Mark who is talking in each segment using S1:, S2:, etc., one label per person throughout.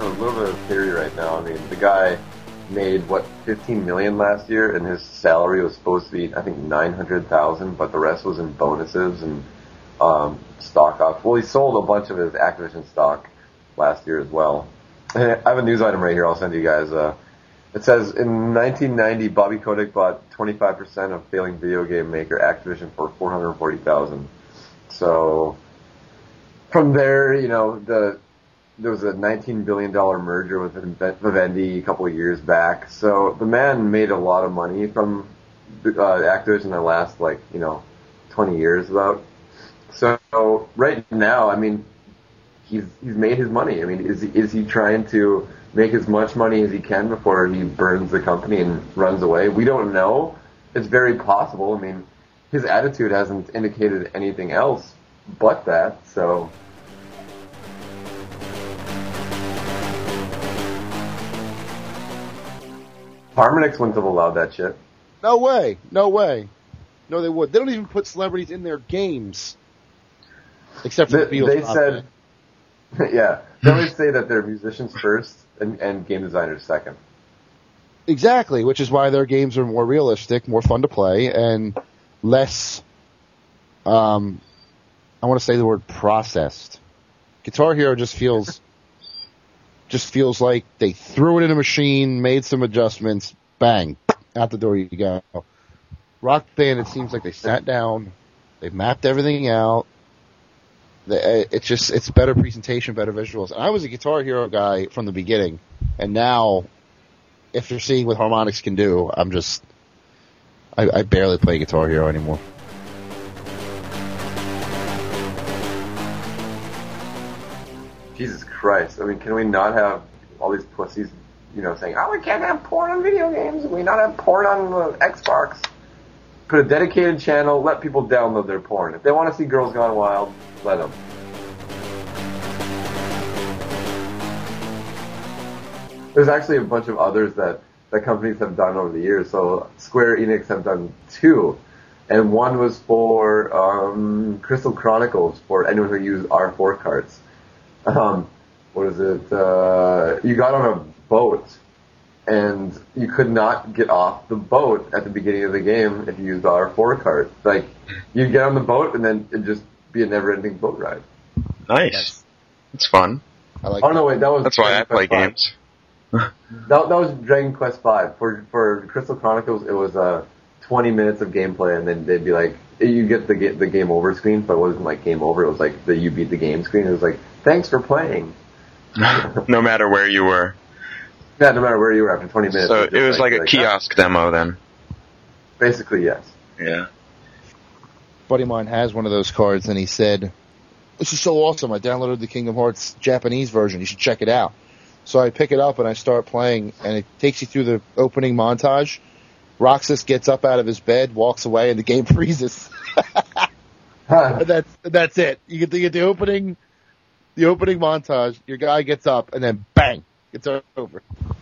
S1: have a little bit of theory right now. I mean, the guy made what 15 million last year, and his salary was supposed to be I think 900,000, but the rest was in bonuses and um, stock off. Well, he sold a bunch of his Activision stock last year as well. And I have a news item right here. I'll send you guys. Uh, it says in 1990, Bobby Kotick bought 25% of failing video game maker Activision for 440,000. So from there, you know, the there was a 19 billion dollar merger with Vivendi a couple of years back. So the man made a lot of money from uh, Activision in the last like you know 20 years about. So right now, I mean, he's he's made his money. I mean, is he, is he trying to make as much money as he can before he burns the company and runs away? We don't know. It's very possible. I mean, his attitude hasn't indicated anything else but that. So. Harmonix wouldn't have allowed that shit.
S2: No way. No way. No, they would. They don't even put celebrities in their games. Except for
S1: they, they said, yeah, they always say that they're musicians first and, and game designers second.
S2: Exactly, which is why their games are more realistic, more fun to play, and less. Um, I want to say the word processed. Guitar Hero just feels, just feels like they threw it in a machine, made some adjustments, bang, out the door you go. Rock Band, it seems like they sat down, they mapped everything out, uh, it's just it's better presentation, better visuals. And I was a Guitar Hero guy from the beginning, and now, if you're seeing what Harmonix can do, I'm just I, I barely play Guitar Hero anymore.
S1: Jesus Christ! I mean, can we not have all these pussies, you know, saying, "Oh, we can't have porn on video games. We not have porn on the Xbox." Put a dedicated channel. Let people download their porn. If they want to see Girls Gone Wild, let them. There's actually a bunch of others that, that companies have done over the years. So Square Enix have done two, and one was for um, Crystal Chronicles for anyone who used R4 carts. Um, what is it? Uh, you got on a boat, and you could not get off the boat at the beginning of the game if you used the R4 cart. Like you'd get on the boat, and then it just be a never-ending boat ride.
S3: Nice. It's fun.
S1: I like. Oh no, wait, that was.
S3: That's why I play games.
S1: that, that was Dragon Quest Five. For for Crystal Chronicles, it was uh, 20 minutes of gameplay, and then they'd be like, you get the the game over screen, but it wasn't like game over. It was like the you beat the game screen. It was like, thanks for playing.
S3: no matter where you were.
S1: Yeah, no matter where you were after 20 minutes.
S3: So it was, like, like, a like kiosk that. demo then.
S1: Basically, yes.
S3: Yeah
S2: buddy of mine has one of those cards, and he said, "This is so awesome! I downloaded the Kingdom Hearts Japanese version. You should check it out." So I pick it up and I start playing, and it takes you through the opening montage. Roxas gets up out of his bed, walks away, and the game freezes. and that's that's it. You get to get the opening, the opening montage. Your guy gets up, and then bang, it's over. Absolutely.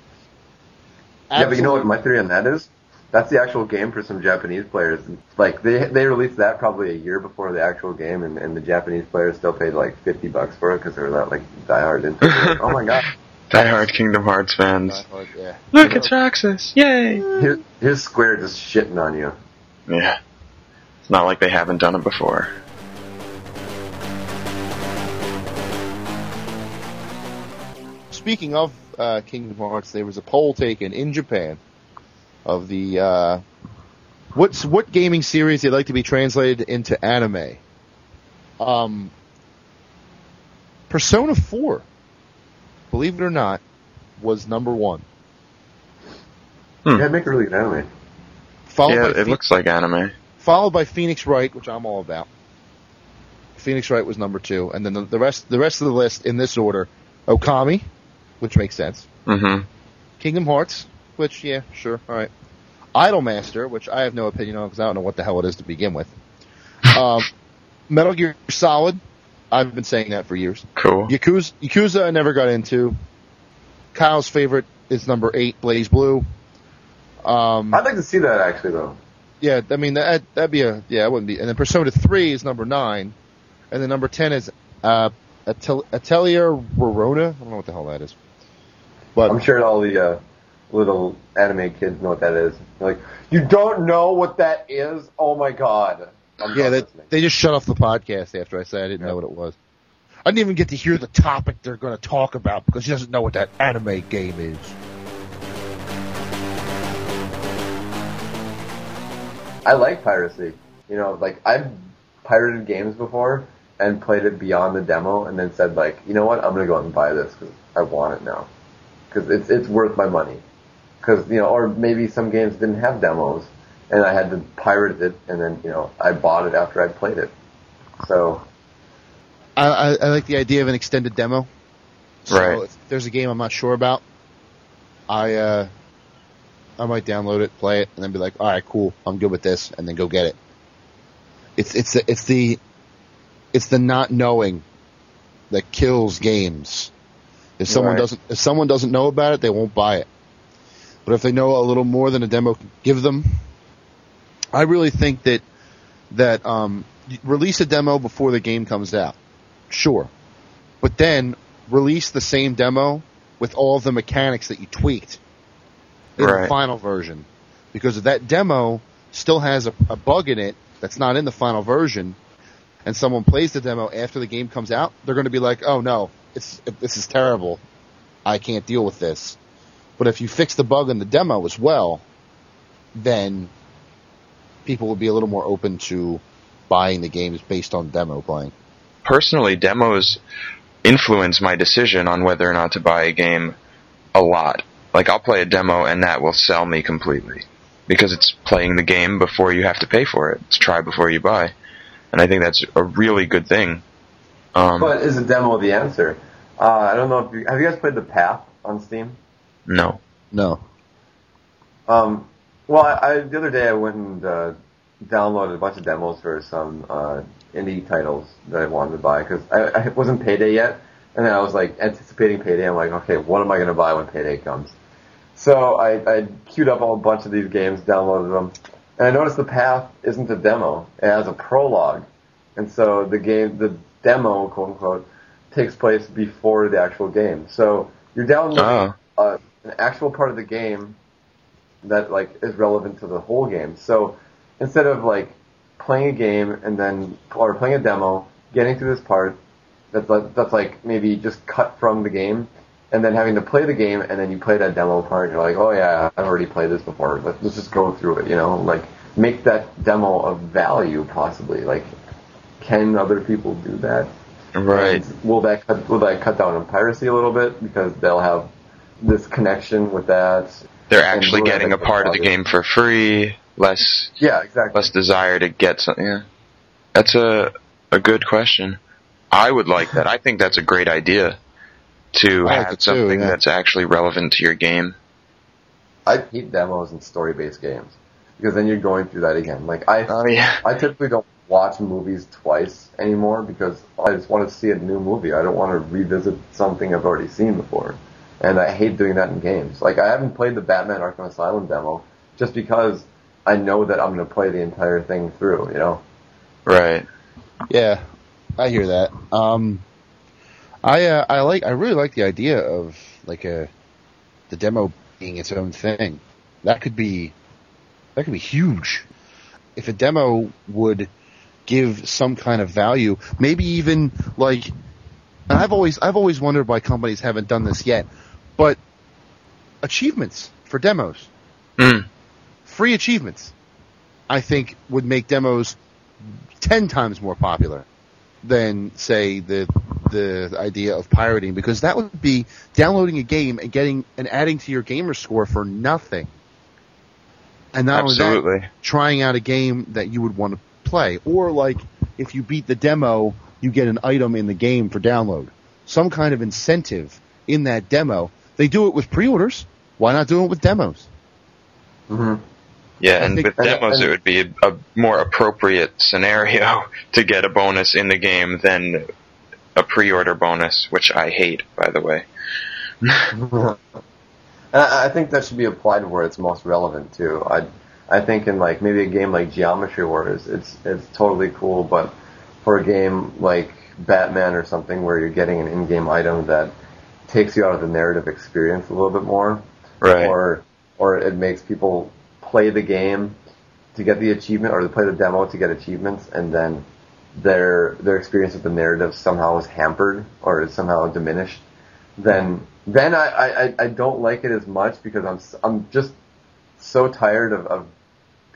S1: Yeah, but you know what my theory on that is? That's the actual game for some Japanese players. Like they they released that probably a year before the actual game, and, and the Japanese players still paid like fifty bucks for it because they were that like diehard into it. oh my god!
S3: Diehard Kingdom Hearts fans. Hard, yeah. Look, it's Roxas! Yay!
S1: Here, here's Square just shitting on you.
S3: Yeah. It's not like they haven't done it before.
S2: Speaking of uh, Kingdom Hearts, there was a poll taken in Japan of the uh, what's what gaming series they'd like to be translated into anime. Um, Persona Four, believe it or not, was number one.
S1: Hmm. Yeah, make it really good anime.
S3: Followed yeah, it Phoenix, looks like anime.
S2: Followed by Phoenix Wright, which I'm all about. Phoenix Wright was number two, and then the, the rest the rest of the list in this order: Okami, which makes sense.
S3: Mm-hmm.
S2: Kingdom Hearts, which yeah, sure, all right. Idolmaster, which I have no opinion on because I don't know what the hell it is to begin with. Um, Metal Gear Solid, I've been saying that for years.
S3: Cool.
S2: Yakuza, Yakuza I never got into. Kyle's favorite is number eight, BlazBlue. Um,
S1: I'd like to see that actually though.
S2: Yeah, I mean that that'd be a yeah, it wouldn't be. And then Persona Three is number nine, and then number ten is uh, Atelier Rorona. I don't know what the hell that is. But
S1: I'm sure all the uh, little anime kids know what that is. They're like, you don't know what that is? Oh my god. I'm
S2: yeah, they, they just shut off the podcast after I said I didn't know what it was. I didn't even get to hear the topic they're going to talk about because he doesn't know what that anime game is.
S1: I like piracy. You know, like I've pirated games before and played it beyond the demo, and then said like, you know what, I'm gonna go out and buy this because I want it now, because it's it's worth my money. Because you know, or maybe some games didn't have demos, and I had to pirate it, and then you know, I bought it after I played it. So
S2: I, I, like the idea of an extended demo. So
S3: Right.
S2: if there's a game I'm not sure about, I uh, I might download it, play it, and then be like, all right, cool, I'm good with this, and then go get it. It's it's the, it's the it's the not knowing that kills games. If someone
S1: Right.
S2: doesn't if someone doesn't know about it, they won't buy it. But if they know a little more than a demo can give them, I really think that that um, release a demo before the game comes out. Sure. But then release the same demo with all the mechanics that you tweaked in the final version. Because if that demo still has a, a bug in it that's not in the final version, and someone plays the demo after the game comes out, they're going to be like, "Oh no, it's this is terrible. I can't deal with this." But if you fix the bug in the demo as well, then people will be a little more open to buying the games based on demo playing.
S3: Personally, demos influence my decision on whether or not to buy a game a lot. Like I'll play a demo and that will sell me completely because it's playing the game before you have to pay for it. It's try before you buy, and I think that's a really good thing. Um,
S1: but is a demo the answer? Uh, I don't know if you have you guys played the Path on Steam.
S3: no,
S2: No.
S1: Um, well, I, I the other day I went and uh, downloaded a bunch of demos for some uh, indie titles that I wanted to buy because I, I wasn't payday yet, and then I was like anticipating payday. I'm like, okay, what am I going to buy when payday comes? So I, I queued up a whole bunch of these games, downloaded them, and I noticed the path isn't a demo; it has a prologue, and so the game, the demo, quote unquote, takes place before the actual game. So you're downloading uh, an actual part of the game that like is relevant to the whole game. So instead of like playing a game and then or playing a demo, getting through this part that's like, that's like maybe just cut from the game, and then having to play the game and then you play that demo part and you're like, oh yeah, I've already played this before. Let, let's just go through it. You know, like make that demo of value possibly. Like, can other people do that?
S3: right.
S1: And will that cut, will that cut down on piracy a little bit because they'll have this connection with that?
S3: They're actually getting a part of the game for free. Less
S1: Yeah, exactly.
S3: less desire to get something. Yeah. That's a a good question. I would like that. I think that's a great idea to
S2: I like
S3: have
S2: it too,
S3: something
S2: yeah.
S3: that's actually relevant to your game.
S1: I hate demos and story-based games because then you're going through that again. Like I,
S3: Oh yeah.
S1: I typically don't watch movies twice anymore because I just want to see a new movie. I don't want to revisit something I've already seen before, and I hate doing that in games. Like I haven't played the Batman Arkham Asylum demo just because I know that I'm going to play the entire thing through. You know.
S3: Right.
S2: Yeah, I hear that. Um, I uh, I like I really like the idea of like a the demo being its own thing. That could be that could be huge. If a demo would give some kind of value, maybe even like I've always I've always wondered why companies haven't done this yet, but achievements for demos
S3: Mm.
S2: free achievements, I think would make demos ten times more popular than say the the idea of pirating because that would be downloading a game and getting and adding to your gamer score for nothing. And not only that,
S3: Absolutely.
S2: trying out a game that you would want to play. Or like if you beat the demo, you get an item in the game for download. Some kind of incentive in that demo. They do it with pre-orders. Why not do it with demos?
S1: Mm-hmm.
S3: Yeah,
S2: I
S3: and
S2: think-
S3: with demos,
S1: and-
S3: it would be a, a more appropriate scenario to get a bonus in the game than a pre-order bonus, which I hate, by the way.
S1: And I, I think that should be applied where it's most relevant too. I I think in like maybe a game like Geometry Wars, it's it's totally cool, but for a game like Batman or something where you're getting an in-game item that takes you out of the narrative experience a little bit more,
S3: Right.
S1: or or it makes people play the game to get the achievement, or to play the demo to get achievements, and then their their experience with the narrative somehow is hampered or is somehow diminished. Then then I, I, I don't like it as much because I'm I'm just so tired of, of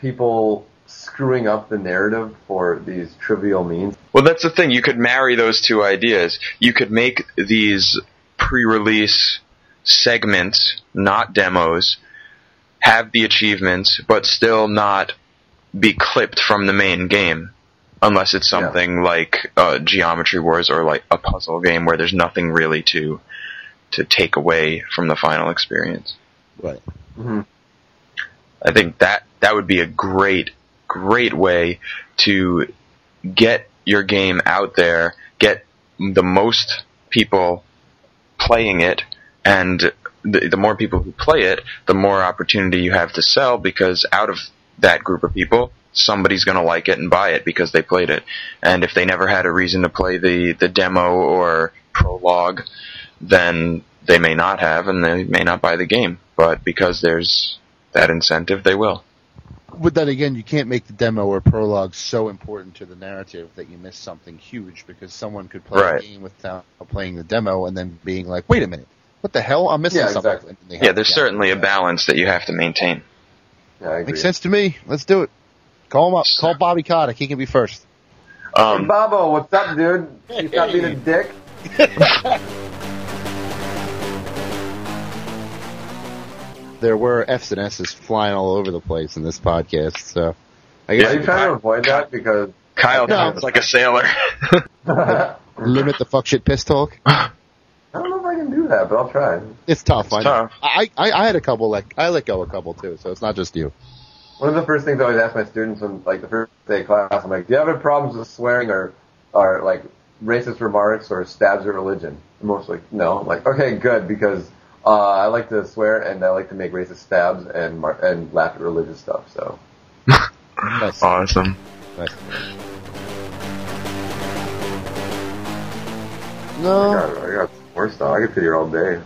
S1: people screwing up the narrative for these trivial means.
S3: Well, that's the thing. You could marry those two ideas. You could make these pre-release segments, not demos, have the achievements, but still not be clipped from the main game. Unless it's
S1: Yeah.
S3: something like uh, Geometry Wars or like a puzzle game where there's nothing really to to take away from the final experience.
S2: Right.
S1: hmm
S3: I think that that would be a great, great way to get your game out there, get the most people playing it, and the, the more people who play it, the more opportunity you have to sell because out of that group of people, somebody's going to like it and buy it because they played it. And if they never had a reason to play the, the demo or prologue, then they may not have and they may not buy the game. But because there's that incentive, they will.
S2: With that again, you can't make the demo or prologue so important to the narrative that you miss something huge because someone could play
S3: Right.
S2: a game without playing the demo and then being like, "Wait a minute, what the hell? I'm missing
S1: Yeah,
S2: something."
S1: exactly.
S2: They
S3: Yeah, there's
S2: to
S3: certainly a balance that you have to maintain.
S1: Yeah, I agree.
S2: Makes sense to me. Let's do it. Call him up. Call Bobby Kotick. He can be first.
S1: Hey,
S3: Um,
S1: Bobo, what's up, dude? You stop being a dick.
S2: There were F's and S's flying all over the place in this podcast, so I
S1: Are
S2: guess
S1: you trying to avoid that because?
S3: Kyle
S2: No.
S3: sounds like a sailor.
S2: Limit the fuck shit piss talk.
S1: I don't know if I can do that, but I'll try.
S2: It's tough. I, know.
S3: tough.
S2: I, I I had a couple like I let go a couple too, so it's not just you.
S1: One of the first things I always ask my students when, like, the first day of class, I'm like, do you have any problems with swearing or, or like, racist remarks or stabs at religion? And most like, no. I'm like, okay, good, because uh, I like to swear and I like to make racist stabs and mar- and laugh at religious stuff. So
S2: Nice.
S3: awesome.
S2: nice.
S1: I
S2: No,
S1: got, I got worse stuff. I could sit here all day.